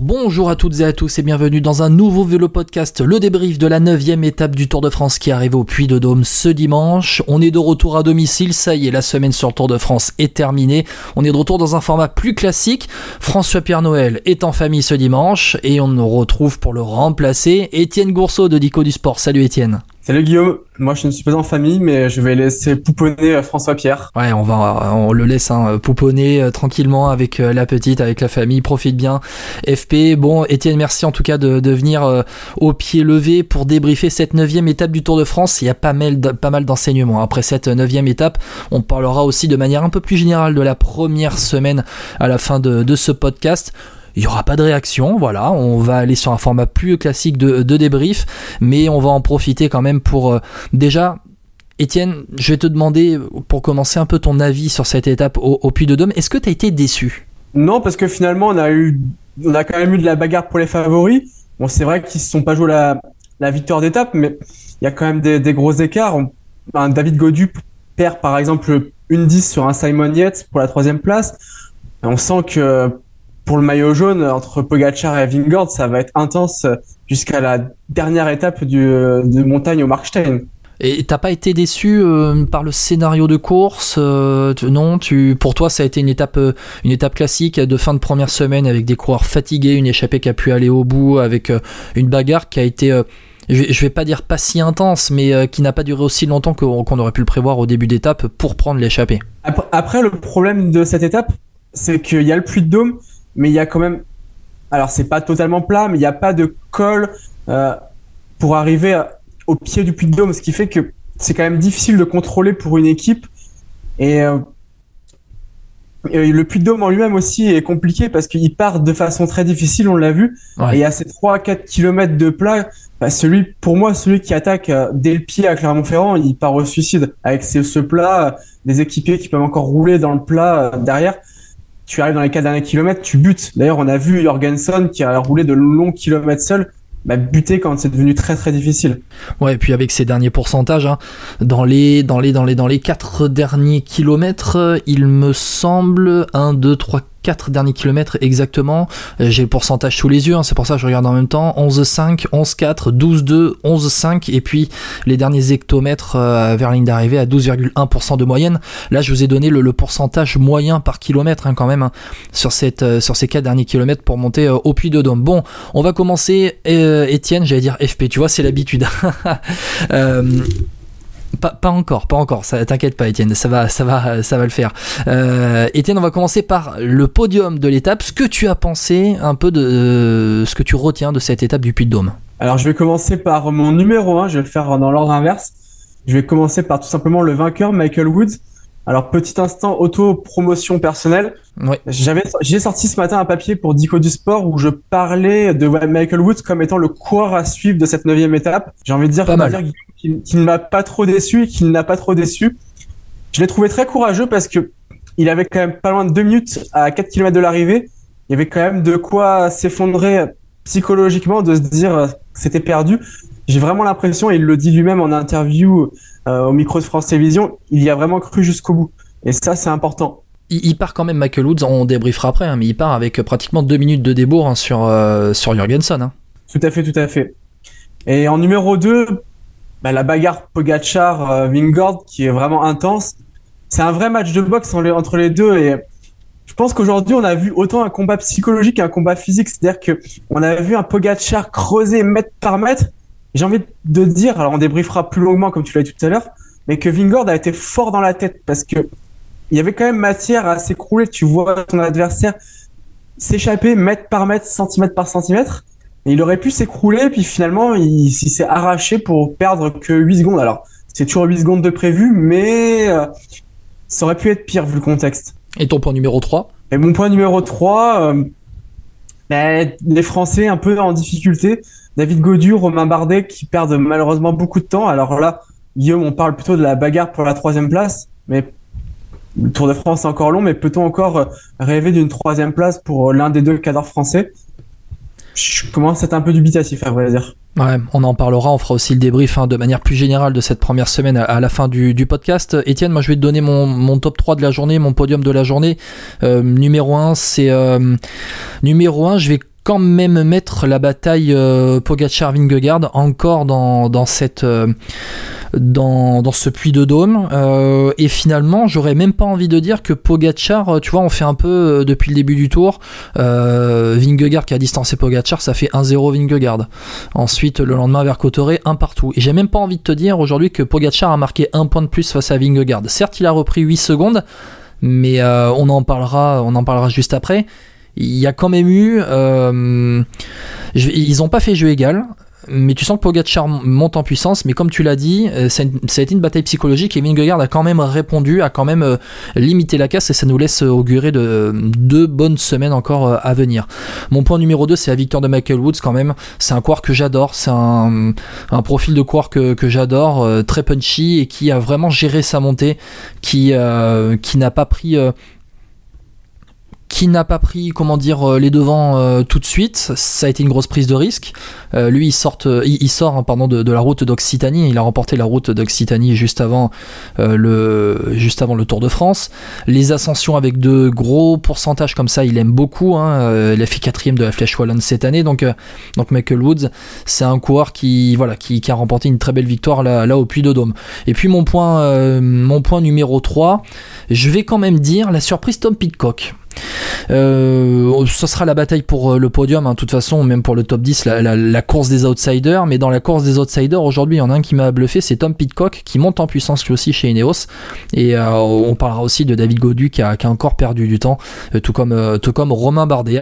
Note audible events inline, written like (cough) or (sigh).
Bonjour à toutes et à tous et bienvenue dans un nouveau vélo podcast, le débrief de la 9 étape du Tour de France qui arrive au Puy de Dôme ce dimanche. On est de retour à domicile, ça y est, la semaine sur le Tour de France est terminée. On est de retour dans un format plus classique. François Pierre Noël est en famille ce dimanche et on nous retrouve pour le remplacer Étienne Gourceau de Dico du Sport. Salut Étienne. Salut Guillaume, moi je ne suis pas en famille mais je vais laisser pouponner euh, François Pierre. Ouais, on va on le laisse hein, pouponner euh, tranquillement avec euh, la petite, avec la famille, profite bien. FP, bon Étienne, merci en tout cas de, venir au pied levé pour débriefer cette neuvième étape du Tour de France. Il y a pas mal pas mal d'enseignements après cette neuvième étape. On parlera aussi de manière un peu plus générale de la première semaine à la fin de ce podcast il n'y aura pas de réaction, voilà, on va aller sur un format plus classique de, débrief, mais on va en profiter quand même pour euh, déjà Étienne, je vais te demander, pour commencer un peu ton avis sur cette étape au, Puy de Dôme, est-ce que tu as été déçu? Non, parce que finalement, on a, eu, on a quand même eu de la bagarre pour les favoris. Bon, c'est vrai qu'ils ne se sont pas joués la, victoire d'étape, mais il y a quand même des, gros écarts. David Godu perd par exemple une 10 sur un Simon Yates pour la troisième place. On sent que pour le maillot jaune entre Pogacar et Vingord, ça va être intense jusqu'à la dernière étape du, de montagne au Markstein. Et t'as pas été déçu euh, par le scénario de course euh, Non, tu, pour toi, ça a été une étape, euh, une étape classique de fin de première semaine avec des coureurs fatigués, une échappée qui a pu aller au bout, avec une bagarre qui a été, je, vais pas dire pas si intense, mais qui n'a pas duré aussi longtemps qu'on aurait pu le prévoir au début d'étape pour prendre l'échappée. Après, le problème de cette étape, c'est qu'il y a le puits de Dôme mais il y a quand même. Alors, c'est pas totalement plat, mais il n'y a pas de col euh, pour arriver au pied du puy de Dôme, ce qui fait que c'est quand même difficile de contrôler pour une équipe. Et, euh, le puy de Dôme en lui-même aussi est compliqué parce qu'il part de façon très difficile, on l'a vu. Et a ces 3-4 km de plat. Bah, celui, pour moi, celui qui attaque euh, dès le pied à Clermont-Ferrand, il part au suicide. Avec ce, ce plat, des équipiers qui peuvent encore rouler dans le plat derrière tu arrives dans les quatre derniers kilomètres, tu butes. D'ailleurs, on a vu Jorgensen qui a roulé de longs kilomètres seul, bah, buter quand c'est devenu très très difficile. Ouais, et puis avec ces derniers pourcentages, hein, dans les dans les dans les dans les quatre derniers kilomètres, il me semble 1, 2, 3, 4 derniers kilomètres exactement. Euh, j'ai le pourcentage sous les yeux, hein, c'est pour ça que je regarde en même temps. 11,5, 11,4, 12,2, 11,5 et puis les derniers hectomètres euh, vers ligne d'arrivée à 12,1% de moyenne. Là, je vous ai donné le, pourcentage moyen par kilomètre hein, quand même hein, euh, sur ces 4 derniers kilomètres pour monter au Puy de Dôme. Bon, on va commencer. Étienne, j'allais dire FP, tu vois, c'est l'habitude. (laughs) Pas, encore, pas encore. Ça, t'inquiète pas, Étienne. Ça va, ça va, ça va le faire. Euh, Étienne, on va commencer par le podium de l'étape. Ce que tu as pensé un peu de euh, ce que tu retiens de cette étape du Puy de Dôme. Alors, je vais commencer par mon numéro 1. Je vais le faire dans l'ordre inverse. Je vais commencer par tout simplement le vainqueur, Michael Woods. Alors, petit instant auto-promotion personnelle. J'avais, j'ai sorti ce matin un papier pour Dico du Sport où je parlais de Michael Woods comme étant le coureur à suivre de cette neuvième étape. J'ai envie de dire, qu'il, ne m'a pas trop déçu et qu'il n'a pas trop déçu. Je l'ai trouvé très courageux parce que il avait quand même pas loin de deux minutes à 4 km de l'arrivée. Il y avait quand même de quoi s'effondrer psychologiquement, de se dire que c'était perdu. J'ai vraiment l'impression, et il le dit lui-même en interview euh, au micro de France Télévisions, il y a vraiment cru jusqu'au bout. Et ça, c'est important. Il, part quand même, Michael Woods, on débriefera après, hein, mais il part avec pratiquement deux minutes de débours hein, sur, euh, sur Jurgensen. Hein. Tout à fait, tout à fait. Et en numéro 2, bah, la bagarre Pogachar-Vingord qui est vraiment intense. C'est un vrai match de boxe entre les deux et je pense qu'aujourd'hui on a vu autant un combat psychologique qu'un combat physique. C'est-à-dire que on a vu un Pogachar creuser mètre par mètre j'ai envie de dire, alors on débriefera plus longuement comme tu l'as dit tout à l'heure, mais que Vingord a été fort dans la tête parce que il y avait quand même matière à s'écrouler. Tu vois ton adversaire s'échapper mètre par mètre, centimètre par centimètre. Et il aurait pu s'écrouler, puis finalement, il, s'est arraché pour perdre que 8 secondes. Alors, c'est toujours 8 secondes de prévu, mais euh, ça aurait pu être pire vu le contexte. Et ton point numéro 3 Et mon point numéro 3, euh, ben, les Français un peu en difficulté. David Godu, Romain Bardet qui perdent malheureusement beaucoup de temps. Alors là, Guillaume, on parle plutôt de la bagarre pour la troisième place, mais le Tour de France est encore long, mais peut-on encore rêver d'une troisième place pour l'un des deux cadres français? Je commence à être un peu dubitatif, à vrai dire. Ouais, on en parlera, on fera aussi le débrief hein, de manière plus générale de cette première semaine à, la fin du, podcast. Étienne, moi je vais te donner mon, top 3 de la journée, mon podium de la journée. Euh, numéro 1, c'est... Euh, numéro 1, je vais quand même mettre la bataille euh, Pogacar-Vingegaard encore dans, dans cette euh, dans, dans, ce puits de dôme. Euh, et finalement j'aurais même pas envie de dire que Pogacar tu vois on fait un peu depuis le début du tour Vingegaard qui a distancé Pogacar ça fait 1-0 Vingegaard. Ensuite le lendemain vers Cotoré un partout. Et j'ai même pas envie de te dire aujourd'hui que Pogacar a marqué un point de plus face à Vingegaard. Certes il a repris 8 secondes mais on en parlera on en parlera juste après il y a quand même eu. Euh, ils n'ont pas fait jeu égal. Mais tu sens que Pogacar monte en puissance, mais comme tu l'as dit, euh, ça a été une bataille psychologique et Vingegaard a quand même répondu, a quand même euh, limité la casse et ça nous laisse augurer de deux bonnes semaines encore à venir. Mon point numéro 2 c'est la victoire de Michael Woods quand même. C'est un coureur que j'adore, c'est un, profil de coureur que, j'adore, très punchy et qui a vraiment géré sa montée, qui, qui n'a pas pris qui n'a pas pris comment dire euh, les devants euh, tout de suite ça a été une grosse prise de risque. Euh, lui il sort il, sort hein, pardon de, la route d'Occitanie. Il a remporté la route d'Occitanie juste avant le juste avant le Tour de France. Les ascensions avec de gros pourcentages comme ça il aime beaucoup hein, il a fait quatrième de la Flèche Wallonne cette année. Donc donc Michael Woods c'est un coureur qui voilà qui, a remporté une très belle victoire là, là au Puy de Dôme et puis mon point mon point numéro 3 je vais quand même dire la surprise Tom Pitcock euh, ce sera la bataille pour euh, le podium, hein, de toute façon, même pour le top 10, la, course des outsiders. Mais dans la course des outsiders, aujourd'hui, il y en a un qui m'a bluffé, c'est Tom Pitcock, qui monte en puissance lui aussi chez Ineos. Et euh, on parlera aussi de David Godu qui a, qui a encore perdu du temps, tout, comme, tout comme Romain Bardet.